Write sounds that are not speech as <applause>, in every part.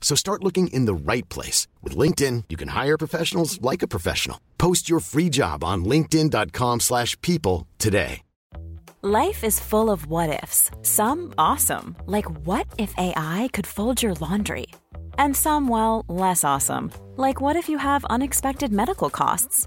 So start looking in the right place. With LinkedIn, you can hire professionals like a professional. Post your free job on linkedin.com slash people today. Life is full of what ifs. Some awesome, like what if AI could fold your laundry? And some, well, less awesome, like what if you have unexpected medical costs?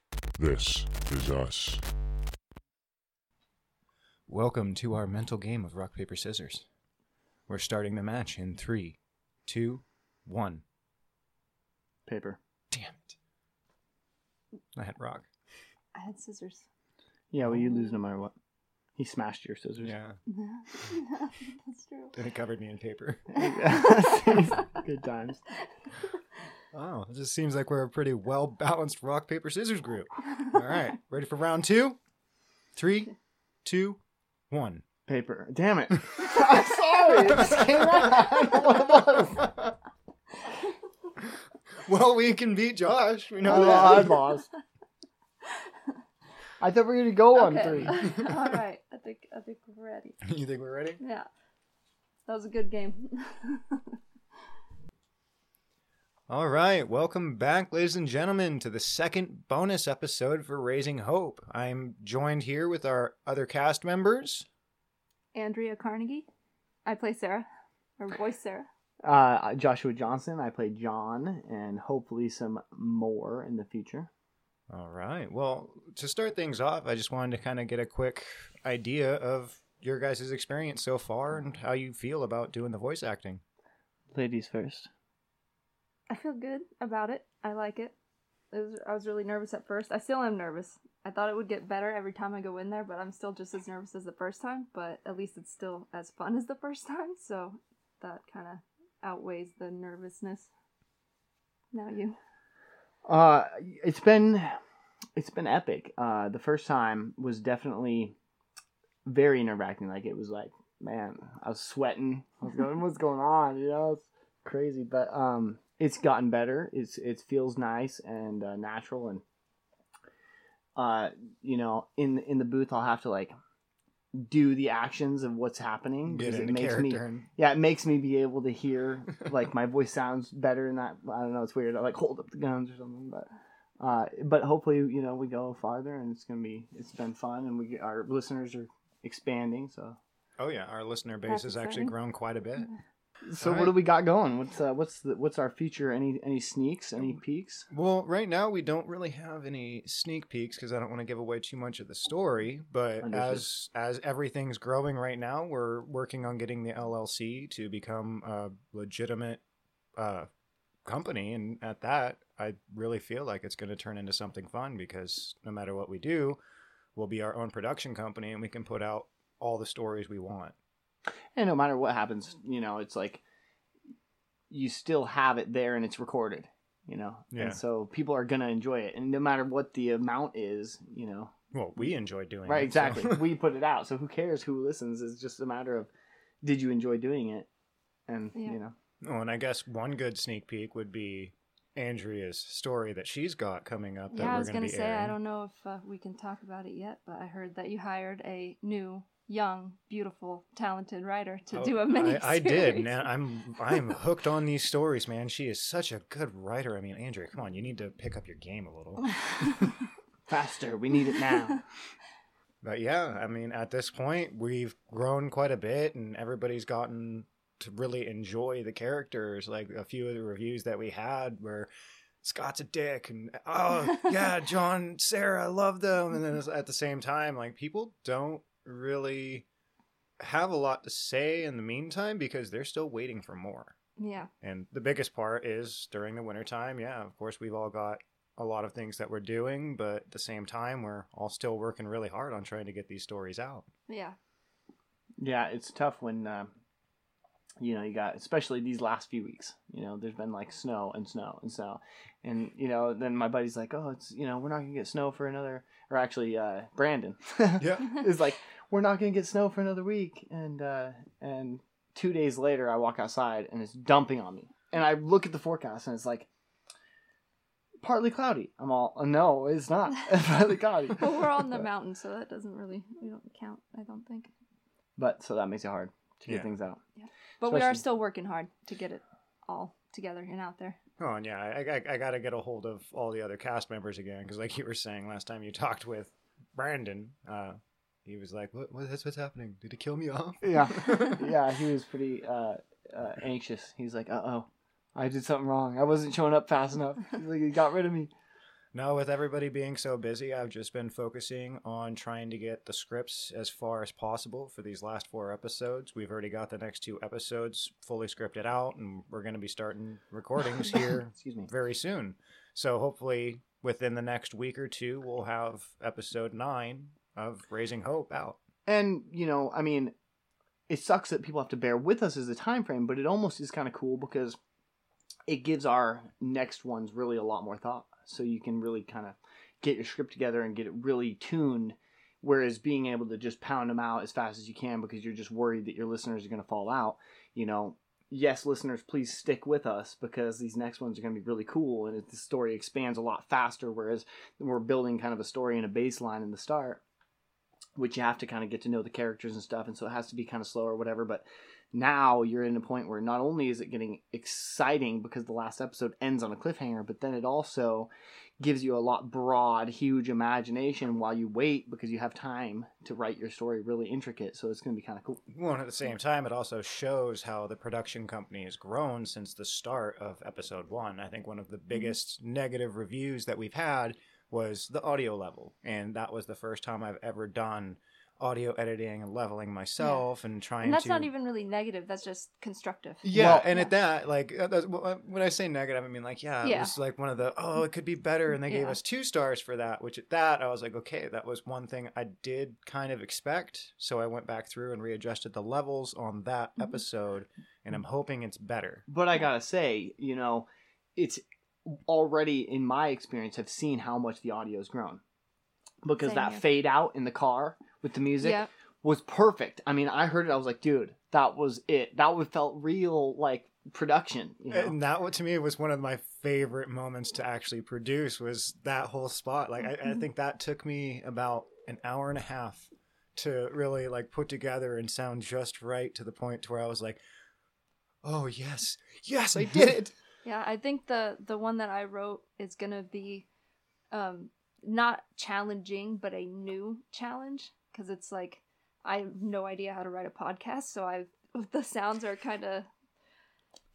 This Is Us. Welcome to our mental game of rock, paper, scissors. We're starting the match in three, two, one. Paper. Damn it. I had rock. I had scissors. Yeah, well, you lose no matter what. He smashed your scissors. Yeah. <laughs> That's true. And it covered me in paper. <laughs> Good times. <laughs> Wow, it just seems like we're a pretty well balanced rock, paper, scissors group. <laughs> All right, ready for round two? Three, two, one. Paper. Damn it. <laughs> I'm sorry. It just came out. I don't know what it was. Well, we can beat Josh. We know Oh, that. hi, boss. I thought we were going to go on Okay. three. All <laughs> right. I think I think we're ready. You think we're ready? Yeah. That was a good game. All right, welcome back, ladies and gentlemen, to the second bonus episode for Raising Hope. I'm joined here with our other cast members. Andrea Carnegie. I play Sarah. Or voice Sarah. Uh, Joshua Johnson. I play John, and hopefully some more in the future. All right. Well, to start things off, I just wanted to kind of get a quick idea of your guys' experience so far and how you feel about doing the voice acting. Ladies first. I feel good about it. I like it. it was, I was really nervous at first. I still am nervous. I thought it would get better every time I go in there, but I'm still just as nervous as the first time. But at least it's still as fun <laughs> as the first time, so that kind of outweighs the nervousness. Now you. Uh, it's been it's been epic. Uh, the first time was definitely very nerve wracking. Like it was like, man, I was sweating. I was going, what's going on? You know, it's crazy. But um, it's gotten better. It's it feels nice and uh, natural. And uh, you know, in in the booth, I'll have to like do the actions of what's happening because it makes me and- yeah, it makes me be able to hear <laughs> like my voice sounds better in that. I don't know, it's weird. I like hold up the guns or something, but uh, but hopefully you know we go farther and it's gonna be it's been fun and we get, our listeners are expanding. So Oh yeah, our listener base That's has actually grown quite a bit. So All what do we got going? What's uh, what's the what's our feature? Any any sneaks? Any peeks? Well, right now we don't really have any sneak peeks because I don't want to give away too much of the story. But Understood. as as everything's growing right now, we're working on getting the LLC to become a legitimate uh, company, and at that, I really feel like it's going to turn into something fun because no matter what we do, we'll be our own production company, and we can put out all the stories we want. And no matter what happens, you know, it's like you still have it there and it's recorded. You know, Yeah. and so people are gonna enjoy it, and no matter what the amount is, you know, Well, we enjoy doing Right, it, so- exactly. <laughs> we put it out, so who cares who listens? It's just a matter of did you enjoy doing it, and Yeah. you know. Oh, and I guess one good sneak peek would be Andrea's story that she's got coming up. That Yeah, I we're was going gonna to be say I don't know if uh, we can talk about it yet, but I heard that you hired a new young, beautiful, talented writer to Oh, do a mini. I, I did. Man, I'm I'm hooked on these stories, man. She is such a good writer. I mean, Andrea, come on, you need to pick up your game a little. <laughs> Faster, we need it now. <laughs> But yeah, I mean, at this point, we've grown quite a bit, and everybody's gotten to really enjoy the characters. Like a few of the reviews that we had where Scott's a dick, and oh yeah, <laughs> John, Sarah, I love them, and then at the same time, like people don't really have a lot to say in the meantime because they're still waiting for more. yeah. And the biggest part is during the wintertime, yeah, of course, we've all got a lot of things that we're doing, but at the same time, we're all still working really hard on trying to get these stories out. Yeah. Yeah, it's tough when uh, you know you got especially these last few weeks. You know, there's been like snow and snow and snow, and you know then my buddy's like, oh, it's you know we're not gonna get snow for another, or actually uh, Brandon, <laughs> Yeah. <laughs> is like we're not gonna get snow for another week, and uh, and two days later I walk outside and it's dumping on me, and I look at the forecast and it's like. Partly cloudy. I'm all uh, no, it's not <laughs> partly cloudy. Well, we're on the mountain, so that doesn't really we don't count. I don't think. But so that makes it hard to get Yeah. things out. But we are still working hard to get it all together and out there. Oh, and yeah, I, I, I got to get a hold of all the other cast members again because, like you were saying last time you talked with Brandon, uh, he was like, "What? what that's what's happening? Did he kill me off?" Yeah, <laughs> yeah, he was pretty uh, uh, anxious. He's like, "Uh oh, I did something wrong. I wasn't showing up fast enough. He's like, he got rid of me." No, with everybody being so busy, I've just been focusing on trying to get the scripts as far as possible for these last four episodes. We've already got the next two episodes fully scripted out, and we're going to be starting recordings <laughs> here Excuse me. very soon. So hopefully, within the next week or two, we'll have episode nine of Raising Hope out. And you know, I mean, it sucks that people have to bear with us as a time frame, but it almost is kind of cool because it gives our next ones really a lot more thought. So you can really kind of get your script together and get it really tuned. Whereas being able to just pound them out as fast as you can because you're just worried that your listeners are going to fall out, you know, yes, listeners, please stick with us because these next ones are going to be really cool and the story expands a lot faster. Whereas we're building kind of a story and a baseline in the start, which you have to kind of get to know the characters and stuff, and so it has to be kind of slow or whatever. But now you're in a point where not only is it getting exciting because the last episode ends on a cliffhanger, but then it also gives you a lot broad, huge imagination while you wait because you have time to write your story really intricate. So it's going to be kind of cool. Well, and at the same time, it also shows how the production company has grown since the start of episode one. I think one of the mm-hmm. biggest negative reviews that we've had was the audio level. And that was the first time I've ever done audio editing and leveling myself and trying And that's to. not even really negative. That's just constructive. Yeah, Well- and at that, like, uh, that's- uh, when I say negative, I mean like, yeah, it was like one of the, oh, it could be better, and they gave us two stars for that. Which at that, I was like, okay, that was one thing I did kind of expect. So I went back through and readjusted the levels on that Mhm. episode, and I'm hoping it's better. But I gotta say, you know, it's already in my experience have seen how much the audio has grown because Same that here. fade out in the car with the music Yeah. was perfect. I mean, I heard it, I was like, dude, that was it. That would felt real like production. You know? And that, what to me was one of my favorite moments to actually produce was that whole spot. Like, I, I think that took me about an hour and a half to really like put together and sound just right to the point to where I was like, oh yes, yes, I did it. <laughs> Yeah, I think the the one that I wrote is gonna be, um, not challenging, but a new challenge because it's like I have no idea how to write a podcast, so I <laughs> the sounds are kind of,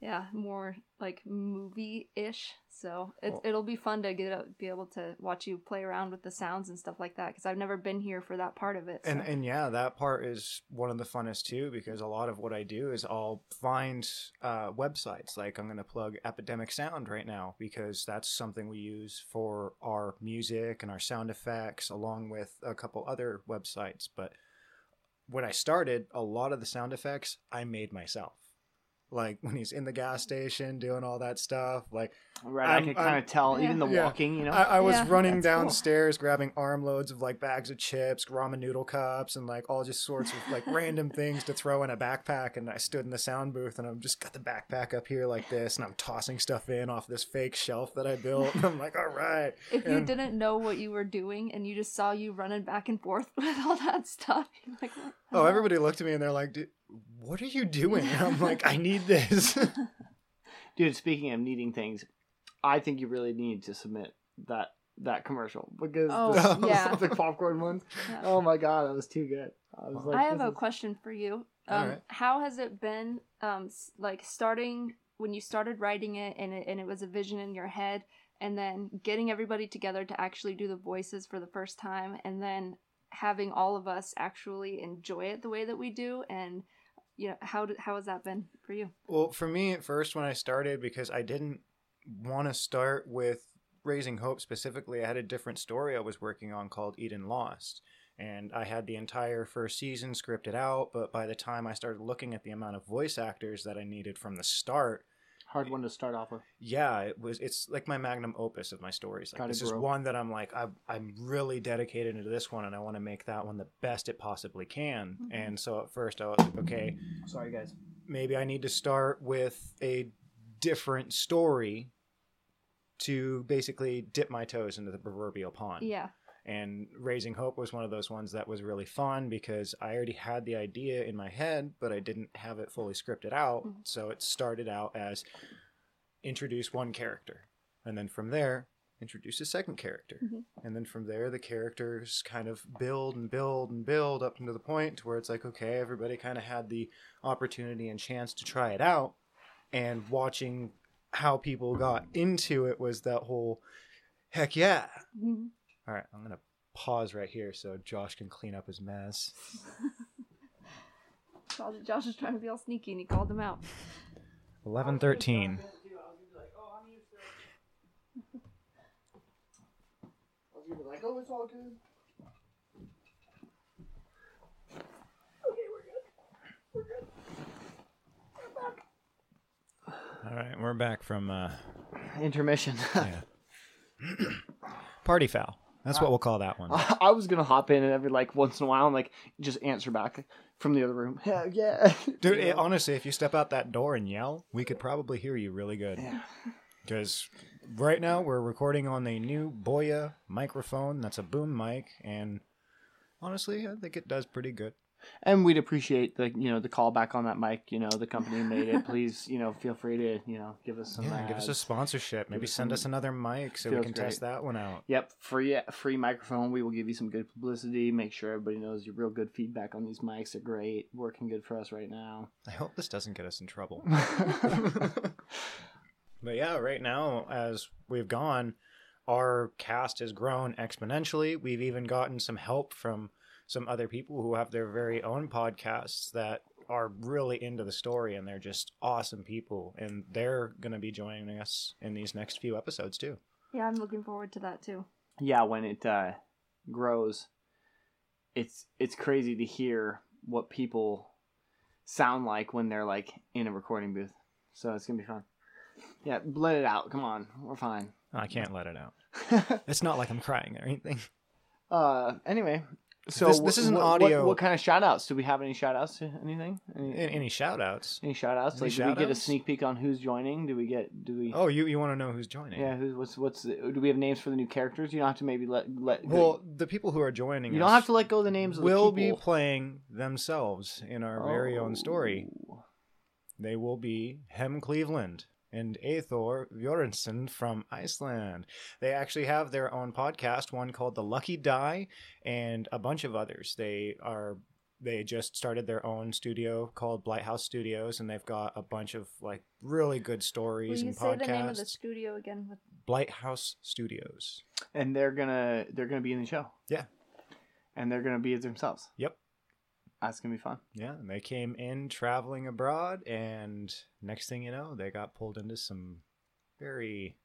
yeah, more like movie ish. So it Well- it'll be fun to get be able to watch you play around with the sounds and stuff like that because I've never been here for that part of it. And and yeah, that part is one of the funnest too because a lot of what I do is I'll find uh, websites. Like I'm going to plug Epidemic Sound right now because that's something we use for our music and our sound effects, along with a couple other websites. But when I started, a lot of the sound effects I made myself. Like when he's in the gas station doing all that stuff. Like Right, I'm- I can kind of tell, even the Yeah. walking, you know. I, I was Yeah, running that's cool. downstairs grabbing armloads of like bags of chips, ramen noodle cups, and like all just sorts of like random things to throw in a backpack. And I stood in the sound booth and I've just got the backpack up here like this, and I'm tossing stuff in off this fake shelf that I built. And I'm like, all right. If you didn't know what you were doing and you just saw you running back and forth <laughs> with all that stuff, you're like, what Oh, everybody looked at me and they're like, Dude, what are you doing? And <laughs> I'm like, I need this. <laughs> Dude, speaking of needing things, I think you really need to submit that that commercial because Oh, the, <laughs> yeah. the popcorn ones. Yeah. Oh my god, that was too good. I was like, I have a is- question for you. Um, right. How has it been, um, like starting when you started writing it and, it and it was a vision in your head, and then getting everybody together to actually do the voices for the first time, and then having all of us actually enjoy it the way that we do, and you know how did, how has that been for you? Well, for me at first when I started, because I didn't want to start with Raising Hope specifically, I had a different story I was working on called Eden Lost. And I had the entire first season scripted out, but by the time I started looking at the amount of voice actors that I needed from the start, hard one to start off with. yeah, it was. It's like my magnum opus of my stories. Like Gotta this is one that I'm like, I'm, I'm really dedicated into this one, and I want to make that one the best it possibly can. Mhm. And so at first I was like, okay, Sorry, guys. maybe I need to start with a different story to basically dip my toes into the proverbial pond. Yeah. And Raising Hope was one of those ones that was really fun because I already had the idea in my head, but I didn't have it fully scripted out. Mhm. So it started out as introduce one character. And then from there, introduce a second character. Mhm. And then from there, the characters kind of build and build and build up into the point to where it's like, okay, everybody kind of had the opportunity and chance to try it out. And watching how people got into it was that whole heck yeah. Mhm. All right, I'm gonna pause right here so Josh can clean up his mess. <laughs> Josh, Josh is trying to be all sneaky and he called him out. Eleven thirteen. <laughs> like, oh, it's all good. All right, we're back from uh, Intermission. yeah. <laughs> party foul. That's what we'll call that one. <laughs> I was gonna hop in and every like once in a while and like just answer back from the other room. Yeah, yeah. <laughs> Dude, it, honestly, if you step out that door and yell, we could probably hear you really good. Yeah. <laughs> Because right now we're recording on a new Boya microphone. That's a boom mic, and honestly, I think it does pretty good. And we'd appreciate the you know the callback on that mic. You know the company made it. <laughs> Please you know feel free to you know give us some. yeah, give us a sponsorship. Maybe send some- us another mic so we can test that one out. Yep, free free microphone. We will give you some good publicity. Make sure everybody knows your real good feedback on these mics. They're great, working good for us right now. I hope this doesn't get us in trouble. <laughs> <laughs> But yeah, right now, as we've gone, our cast has grown exponentially. We've even gotten some help from some other people who have their very own podcasts that are really into the story and they're just awesome people. And they're going to be joining us in these next few episodes too. Yeah, I'm looking forward to that too. yeah, when it uh, grows, it's it's crazy to hear what people sound like when they're like in a recording booth. So it's gonna be fun. Yeah, let it out. Come on, we're fine. I can't let it out. <laughs> It's not like I'm crying or anything. uh, anyway, so This- this is an what, what- audio- What, kind of shout outs? Do we have any shout outs to anything? Any, Any, shout outs? any shout outs? Like, do we get a sneak peek on who's joining? Do we get? Do we? Oh, you, you want to know who's joining? Yeah, who's what's what's the, do we have names for the new characters? You don't have to maybe let let Well, the people who are joining you us don't have to let go of the names of the will be playing themselves in our very own story. Oh. They will be Hem Cleveland and Aethor Bjornsson from Iceland. They actually have their own podcast, one called The Lucky Die, and a bunch of others. They are they just started their own studio called Blighthouse Studios, and they've got a bunch of like really good Will stories you and say podcasts. the name of the studio again? With Blighthouse Studios. and they're gonna they're gonna be in the show. Yeah. and they're gonna be themselves. Yep. That's gonna be fun. Yeah, and they came in traveling abroad, and next thing you know, they got pulled into some very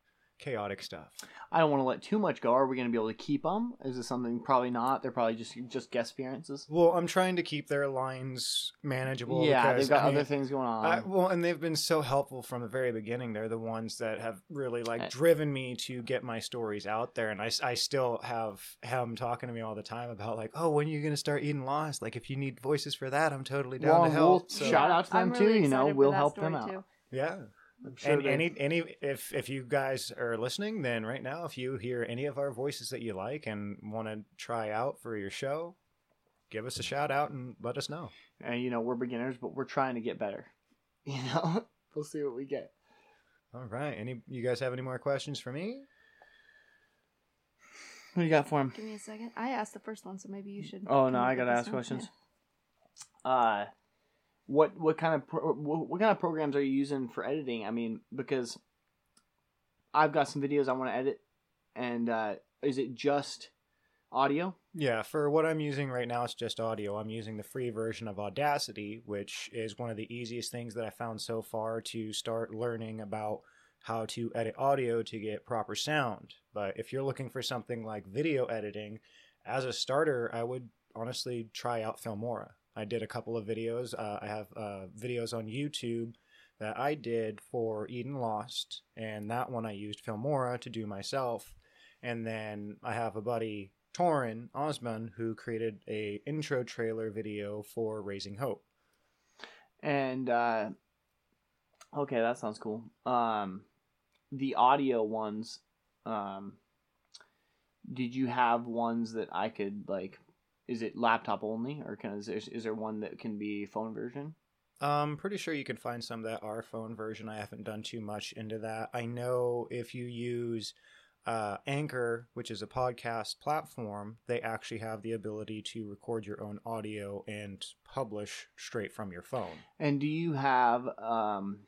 chaotic stuff. I don't want to let too much go. Are we going to be able to keep them? Is this something? Probably not. They're probably just just guest appearances. Well, I'm trying to keep their lines manageable. yeah, because, they've got I mean, other things going on. I, well, and they've been so helpful from the very beginning. They're the ones that have really like Eh. driven me to get my stories out there. And I, I still have him talking to me all the time about like, oh, when are you going to start Eden Lost? Like, if you need voices for that, I'm totally down Well, to help. we'll So, shout out to them I'm too, really you know, we'll help them out. too. yeah. I'm sure and they- any any if if you guys are listening, then right now, if you hear any of our voices that you like and want to try out for your show, give us a shout out and let us know. and you know we're beginners, but we're trying to get better. <laughs> You know, we'll see what we get. All right. Any you guys have any more questions for me? What do you got for him? Give me a second. I asked the first one, so maybe you should. Oh no, I gotta ask one. questions. Yeah. Uh, what what kind of pro, what, what kind of programs are you using for editing? I mean, because I've got some videos I want to edit, and uh, is it just audio? Yeah, for what I'm using right now, it's just audio. I'm using the free version of Audacity, which is one of the easiest things that I found so far to start learning about how to edit audio to get proper sound. But if you're looking for something like video editing, as a starter, I would honestly try out Filmora. I did a couple of videos. Uh, I have uh, videos on YouTube that I did for Eden Lost, and that one I used Filmora to do myself. And then I have a buddy, Torin Osman, who created a intro trailer video for Raising Hope. And uh, okay, that sounds cool. Um, the audio ones, um, did you have ones that I could like? Is it laptop only, or can is there, is there one that can be phone version? I'm pretty sure you can find some that are phone version. I haven't done too much into that. I know if you use uh, Anchor, which is a podcast platform, they actually have the ability to record your own audio and publish straight from your phone. And do you have um,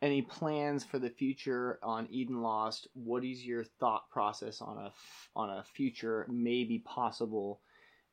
any plans for the future on Eden Lost? What is your thought process on a on a future maybe possible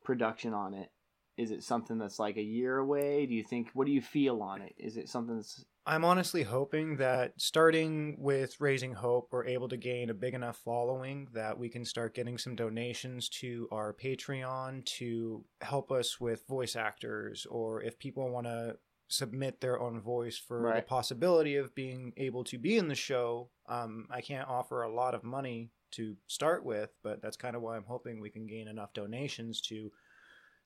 production on it? Is it something that's like a year away? Do you think? What do you feel on it? Is it something that's I'm honestly hoping that starting with Raising Hope, we're able to gain a big enough following that we can start getting some donations to our Patreon to help us with voice actors, or if people want to submit their own voice for the possibility of being able to be in the show. Um, I can't offer a lot of money to start with, but that's kind of why I'm hoping we can gain enough donations to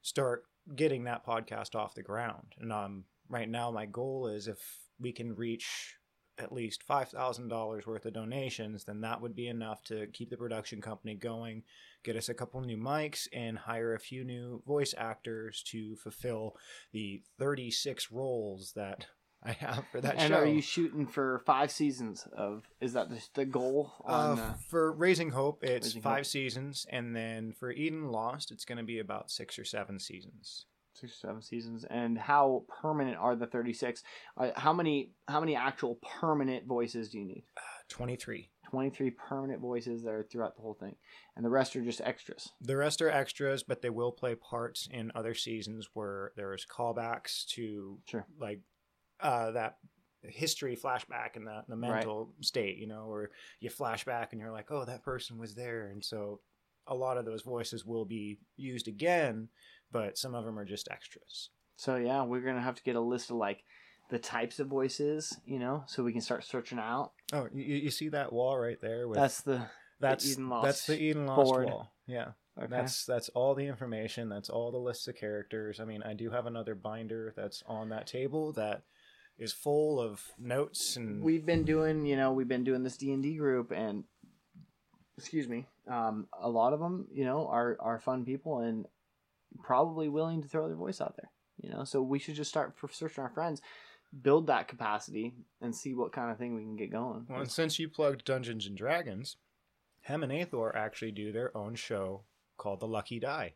start getting that podcast off the ground. And um, right now, my goal is if we can reach at least five thousand dollars worth of donations, then that would be enough to keep the production company going, get us a couple new mics, and hire a few new voice actors to fulfill the thirty-six roles that I have for that and show. are you shooting for five seasons of? Is that the, the goal? On, Uh, uh, for Raising Hope, it's Raising five Hope. seasons, and then for Eden Lost, it's going to be about six or seven seasons. six or seven seasons and how permanent are the 36 uh, how many how many actual permanent voices do you need Uh, Twenty-three. 23 permanent voices that are throughout the whole thing and the rest are just extras The rest are extras, but they will play parts in other seasons where there's callbacks to Sure. like uh, that history flashback and the, the Right. mental state, you know, where you flash back and you're like, oh, that person was there. And so a lot of those voices will be used again, but some of them are just extras. so yeah we're gonna have to get a list of like the types of voices you know so we can start searching out Oh, you, you see that wall right there? With, that's the that's Eden Lost that's the Eden Lost board. wall. Yeah. okay. That's that's all the information. That's all the lists of characters. I mean, I do have another binder that's on that table that is full of notes and we've been doing you know we've been doing this d&d group and excuse me um, a lot of them you know are are fun people and probably willing to throw their voice out there you know? So we should just start searching our friends build that capacity and see what kind of thing we can get going. Well, and since you plugged Dungeons and Dragons, Hem and Athor actually do their own show called The Lucky Die,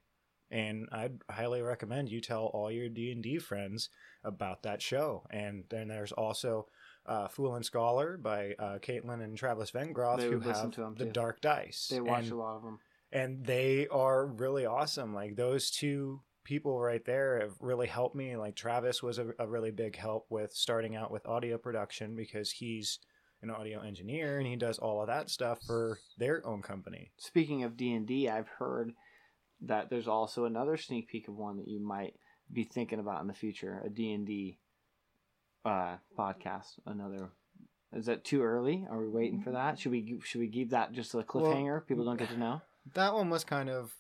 and I'd highly recommend you tell all your D and D friends about that show. And then there's also uh, Fool and Scholar by uh, Caitlin and Travis Vengroff, They who have to 'em, the too. Dark Dice. they watch And- a lot of them and they are really awesome. Like those two people right there have really helped me. Like Travis was a, a really big help with starting out with audio production because he's an audio engineer, and he does all of that stuff for their own company. Speaking of D and D, I've heard that there's also another sneak peek of one that you might be thinking about in the future, a D and D uh, podcast. Another. Is that too early? Are we waiting for that? Should we should we give that just a cliffhanger? People don't get to know. That one was kind of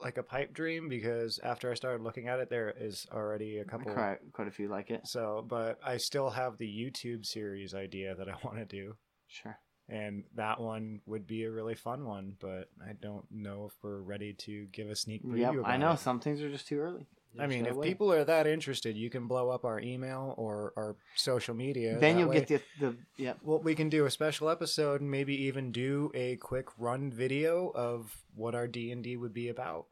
like a pipe dream because after I started looking at it, there is already a couple. Quite, quite a few like it. So, but I still have the YouTube series idea that I want to do. Sure. And that one would be a really fun one, but I don't know if we're ready to give a sneak preview. Yep, I know it. some things are just too early. You I mean, gotta if wait. people are that interested, you can blow up our email or our social media. then That you'll way- get the the yep. Well, we can do a special episode, and maybe even do a quick run video of what our D and D would be about.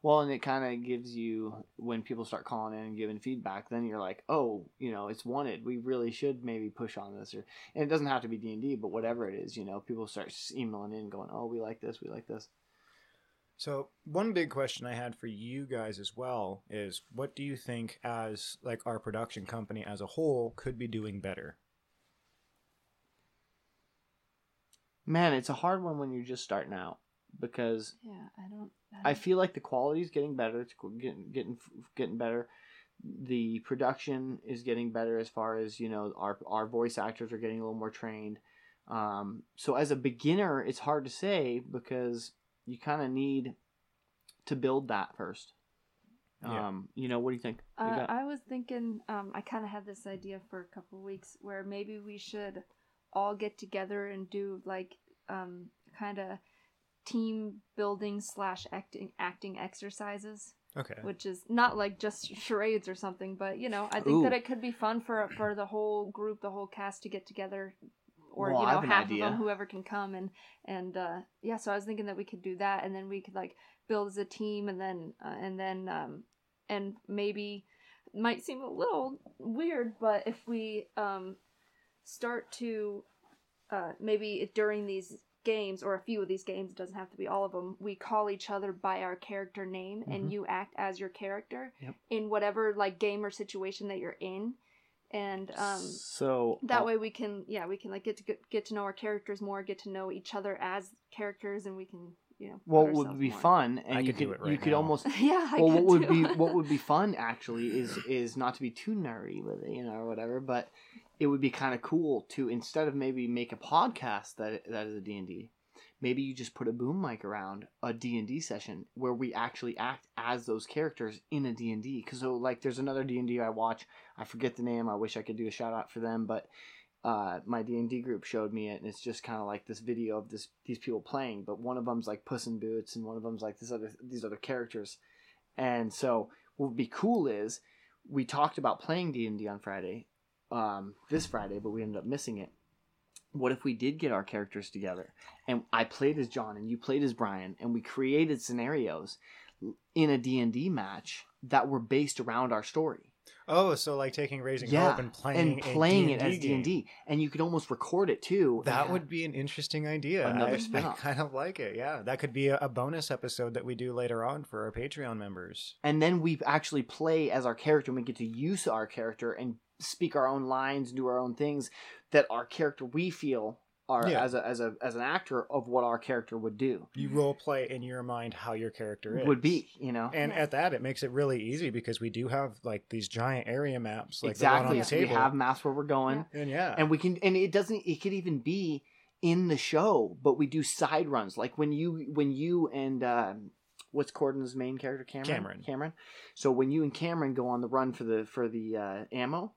Well, and it kind of gives you when people start calling in and giving feedback. Then you're like, oh, you know, it's wanted. We really should maybe push on this, or and it doesn't have to be D and D, but whatever it is, you know, people start emailing in, going, oh, we like this, we like this. So, one big question I had for you guys as well is, what do you think, as like our production company as a whole, could be doing better? Man, it's a hard one when you're just starting out because Yeah, I don't. I feel like the quality is getting better. It's getting getting getting better. The production is getting better as far as you know. Our our voice actors are getting a little more trained. Um, so as a beginner, it's hard to say because you kind of need to build that first. Yeah. Um, you know, what do you think? Uh, got- I was thinking, um, I kind of had this idea for a couple weeks where maybe we should all get together and do like um, kind of team building slash acting acting exercises, Okay. which is not like just <laughs> charades or something, but you know, I think that it could be fun for for the whole group, the whole cast to get together. Or Well, you know, have half idea. of them, whoever can come, and and uh, yeah. So I was thinking that we could do that, and then we could like build as a team, and then uh, and then um, and maybe might seem a little weird, but if we um, start to uh, maybe during these games or a few of these games, it doesn't have to be all of them, we call each other by our character name Mhm. and you act as your character Yep. in whatever like game or situation that you're in. And um, so that uh, way we can yeah we can like get to get, get to know our characters more get to know each other as characters and we can you know what put would be more. fun, and I you could do could it right you could almost <laughs> yeah I well, what would be what would be <laughs> fun actually is is not to be too nerdy with it, you know, or whatever. But it would be kind of cool to instead of maybe make a podcast that that is a D and D, maybe you just put a boom mic around a D and D session where we actually act as those characters in a D and D. Because so like, there's another D and D I watch. I forget the name. I wish I could do a shout out for them, but uh, my D and D group showed me it, and it's just kind of like this video of this these people playing, but one of them's like Puss in Boots, and one of them's like this other these other characters, and so what would be cool is we talked about playing D and D on Friday, um, this Friday, but we ended up missing it. What if we did get our characters together, and I played as John, and you played as Brian, and we created scenarios in a D and D match that were based around our story Oh, so like taking Raising yeah, Hope and playing and playing it as D and D, and you could almost record it too. That Yeah. would be an interesting idea. Another I, I kind of like it. Yeah, that could be a, a bonus episode that we do later on for our Patreon members. and then we actually play as our character, and we get to use our character and speak our own lines, do our own things that our character we feel are Yeah. as a as a as an actor of what our character would do You role play in your mind how your character is. would be, you know. And Yeah. at that, it makes it really easy because we do have like these giant area maps, like exactly. the one on the So we have maps where we're going, and yeah, and we can and it doesn't it could even be in the show but we do side runs like when you when you and um what's Corden's main character Cameron Cameron. Cameron so when you and Cameron go on the run for the for the uh, ammo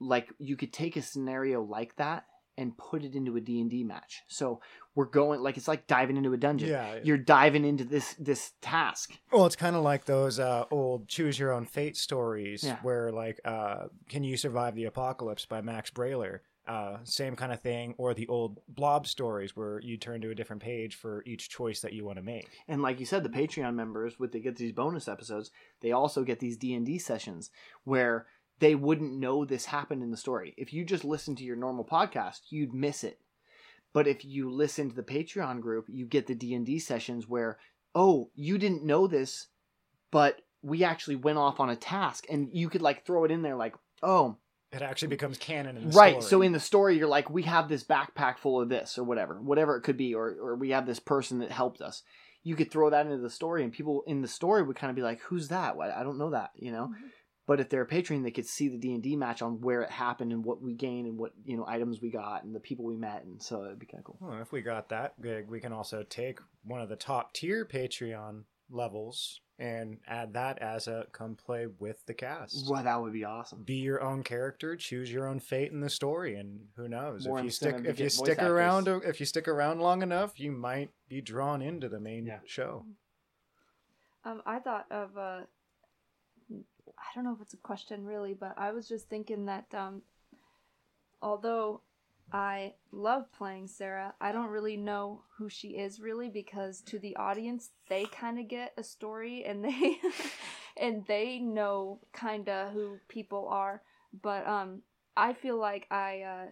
like you could take a scenario like that and put it into a D&D match so we're going like it's like diving into a dungeon yeah. you're diving into this this task Well, it's kind of like those uh, old choose your own fate stories Yeah. where, like, uh, Can You Survive the Apocalypse by Max Brallier? Uh, same kind of thing. Or the old blob stories where you turn to a different page for each choice that you want to make. And like you said, the Patreon members, would they get these bonus episodes, they also get these D and D sessions where they wouldn't know this happened in the story. If you just listen to your normal podcast, you'd miss it. But if you listen to the Patreon group, you get the D and D sessions where, oh, you didn't know this, but we actually went off on a task, and you could like throw it in there like, oh, it actually becomes canon in the right. So in the story you're like we have this backpack full of this or whatever whatever it could be or, or we have this person that helped us. You could throw that into the story and people in the story would kind of be like who's that? Why- i don't know that you know mm-hmm. But if they're a patron they could see the d&d match on where it happened and what we gained and what you know items we got and the people we met and so it'd be kind of cool Well, if we got that gig, we can also take one of the top tier Patreon levels and add that as a come play with the cast. well that would be awesome Be your own character, choose your own fate in the story, and who knows More if you stick if you stick actors. around if you stick around long enough, you might be drawn into the main Yeah. show. Um, I thought of uh, I don't know if it's a question really, but I was just thinking that um, although I love playing Sarah, I don't really know who she is really because to the audience they kind of get a story and they <laughs> and they know kind of who people are, but um, I feel like I. Uh,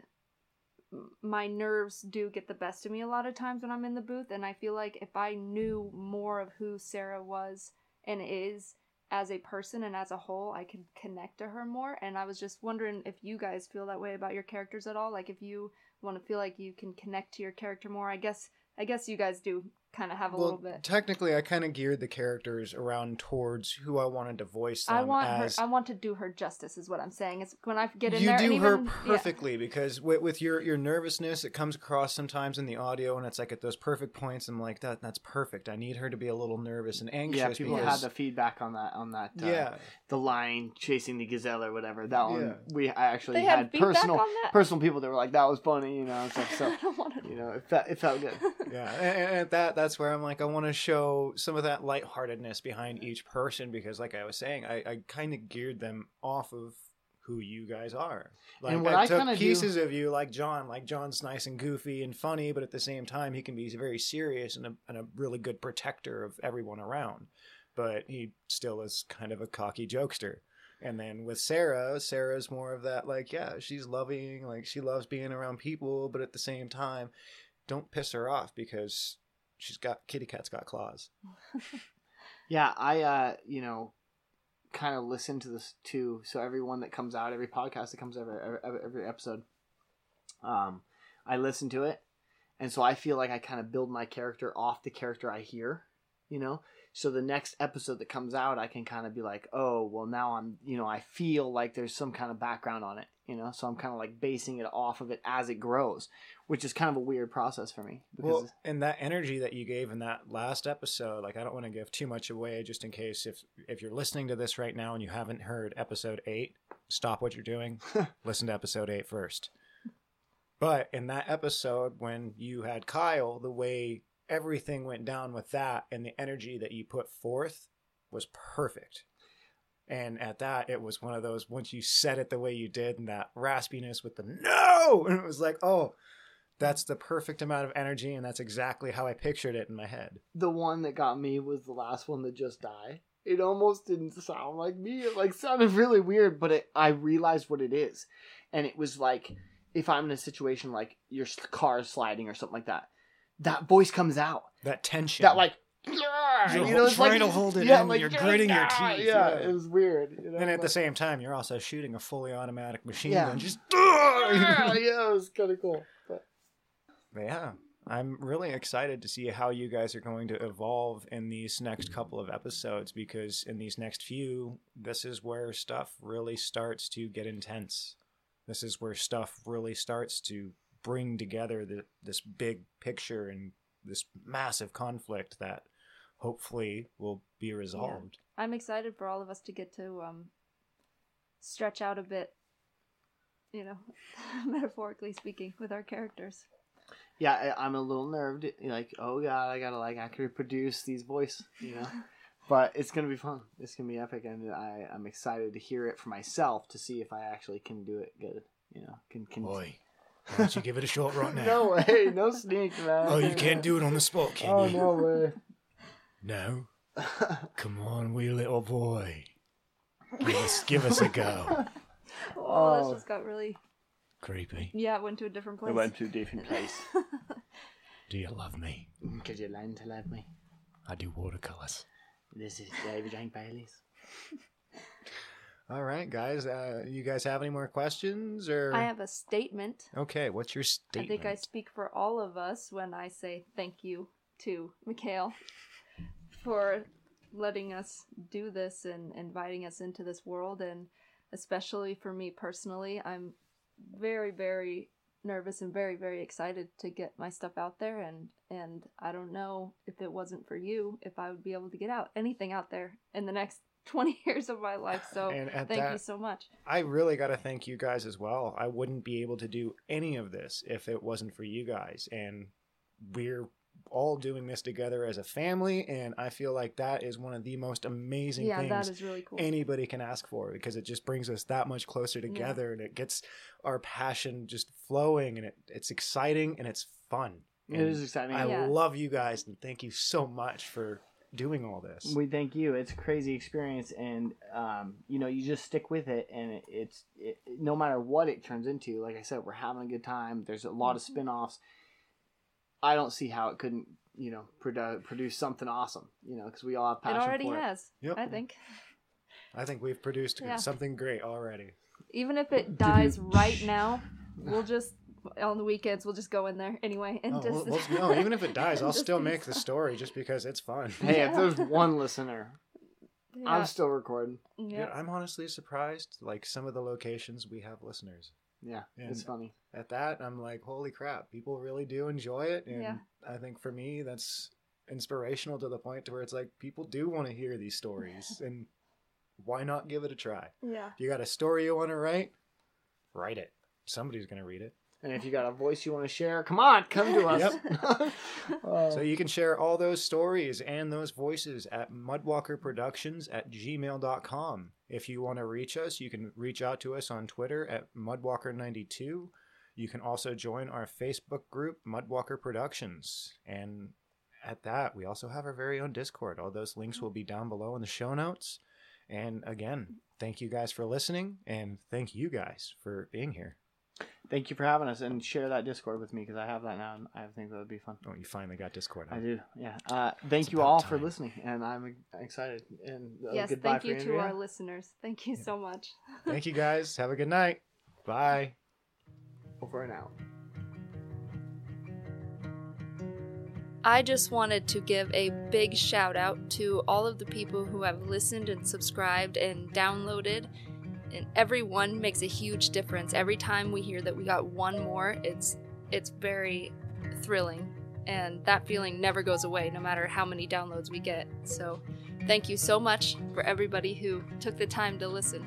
my nerves do get the best of me a lot of times when I'm in the booth, and I feel like if I knew more of who Sarah was and is as a person and as a whole, I could connect to her more. And I was just wondering if you guys feel that way about your characters at all. Like if you want to feel like you can connect to your character more. I guess I guess you guys do kind of have a well, little bit. technically, I kind of geared the characters around towards who I wanted to voice them I want as. her. I want to do her justice, is what I'm saying. It's when I get in you there. do and her even, yeah. perfectly because with, with your your nervousness, it comes across sometimes in the audio, and it's like at those perfect points. I'm like, that that's perfect. I need her to be a little nervous and anxious. yeah people because, had the feedback on that on that uh, yeah, the lion chasing the gazelle or whatever that one Yeah. we I actually They had had, personal personal people that were like that was funny you know and stuff so <laughs> I don't want to. you know it felt, it felt good yeah, and, and at that that's where I'm like, I want to show some of that lightheartedness behind each person because, like I was saying, I, I kind of geared them off of who you guys are. Like And what I, I took kinda do- pieces of you, like John. Like John's nice and goofy and funny, but at the same time, he can be very serious and a, and a really good protector of everyone around. But he still is kind of a cocky jokester. And then with Sarah, Sarah's more of that, like, yeah, she's loving, like, she loves being around people, but at the same time, don't piss her off because she's got kitty cat's got claws. <laughs> yeah I uh you know kind of listen to this too. So everyone that comes out every podcast that comes every every, every episode um I listen to it. And so I feel like I kind of build my character off the character I hear you know so the next episode that comes out i can kind of be like oh well now i'm you know i feel like there's some kind of background on it you know so i'm kind of like basing it off of it as it grows which is kind of a weird process for me because Well, and that energy that you gave in that last episode, like I don't want to give too much away, just in case if if you're listening to this right now and you haven't heard episode eight, stop what you're doing, <laughs> listen to episode eight first. But in that episode, when you had Kyle, the way everything went down with that and the energy that you put forth was perfect. And at that, it was one of those once you said it the way you did, and that raspiness with the no, <laughs> and it was like, oh, that's the perfect amount of energy, and that's exactly how I pictured it in my head. the one that got me was the last one that just died it almost didn't sound like me it like sounded really weird but it, i realized what it is and it was like if i'm in a situation like your car is sliding or something like that that voice comes out That tension. that like You're you know, trying like- to hold it yeah, in, like, you're gritting your "Ah," teeth, Yeah, yeah. it was weird. You know? and at the same time, you're also shooting a fully automatic machine Yeah. gun. Just <laughs> yeah, <laughs> yeah, it was kind of cool. But yeah, I'm really excited to see how you guys are going to evolve in these next couple of episodes because in these next few, this is where stuff really starts to get intense. This is where stuff really starts to bring together the, this big picture and this massive conflict that hopefully will be resolved. I'm excited for all of us to get to um, stretch out a bit, you know, <laughs> metaphorically speaking, with our characters. yeah, I, I'm a little nerved. Like, oh god, I gotta like I actually produce these voice, you know. <laughs> but it's gonna be fun. It's gonna be epic, and I I'm excited to hear it for myself to see if I actually can do it good. You know, can can. Boy, why don't you give it a shot right now? <laughs> No way, no sneak, man. Oh, you can't do it on the spot, can Oh you? no way. No? Come on, wee little boy. Give us, give us a go. <laughs> Oh, Oh. this just got really. Creepy. Yeah, it went to a different place. I went to a different <laughs> place. Do you love me? Could you learn to love me? I do watercolors. This is David Jane Bailey's. All right, guys. Uh, you guys have any more questions or? I have a statement. Okay, what's your statement? I think I speak for all of us when I say thank you to Mikhail for letting us do this and inviting us into this world and especially for me personally i'm very very nervous and very very excited to get my stuff out there and and i don't know if it wasn't for you if i would be able to get out anything out there in the next <laughs> 20 years of my life so And at thank you so much I really got to thank you guys as well. I wouldn't be able to do any of this if it wasn't for you guys. And we're all doing this together as a family. And I feel like that is one of the most amazing yeah things that is really cool anybody can ask for because it just brings us that much closer together and it gets our passion just flowing and it, it's exciting and it's fun. It And is exciting. I Yeah. love you guys and thank you so much for doing all this. We thank you. It's a crazy experience, and um, you know, you just stick with it, and it, it's it, no matter what it turns into. Like I said, we're having a good time. There's a lot of Mm-hmm. spin-offs. I don't see how it couldn't, you know, produ- produce something awesome. You know, because we all have passion. it passion. already for has Yep. i think I think we've produced Yeah. something great already. even if it dies right now we'll just on the weekends we'll just go in there anyway and Oh, just well, well, <laughs> no, even if it dies, I'll still do make the story just because it's fun. Hey, if there's one listener, yeah. I'm still recording. yeah. Yeah, I'm honestly surprised. Like some of the locations we have listeners. Yeah, Yeah, it's funny. At that, I'm like, holy crap, people really do enjoy it, and Yeah. I think for me, that's inspirational to the point to where it's like people do want to hear these stories, <laughs> and why not give it a try? yeah If you got a story you want to write, write it. Somebody's gonna read it. And if you got a voice you want to share, come on, come to us. <laughs> <laughs> Uh, So you can share all those stories and those voices at mudwalkerproductions at gmail.com. If you want to reach us, you can reach out to us on Twitter at mudwalker92. You can also join our Facebook group, Mudwalker Productions. And at that, we also have our very own Discord. All those links will be down below in the show notes. And again, thank you guys for listening, and thank you guys for being here. Thank you for having us, and share that Discord with me because I have that now, and I think that would be fun. Oh, you finally got Discord. I do, yeah. Uh, thank It's you about all for listening, and I'm excited. And uh, yes thank you to Andrea. our listeners thank you so much <laughs> Thank you guys. Have a good night. Bye. over and out. I just wanted to give a big shout out to all of the people who have listened and subscribed and downloaded. And everyone makes a huge difference. Every time we hear that we got one more, it's it's very thrilling. And that feeling never goes away no matter how many downloads we get. So, thank you so much for everybody who took the time to listen.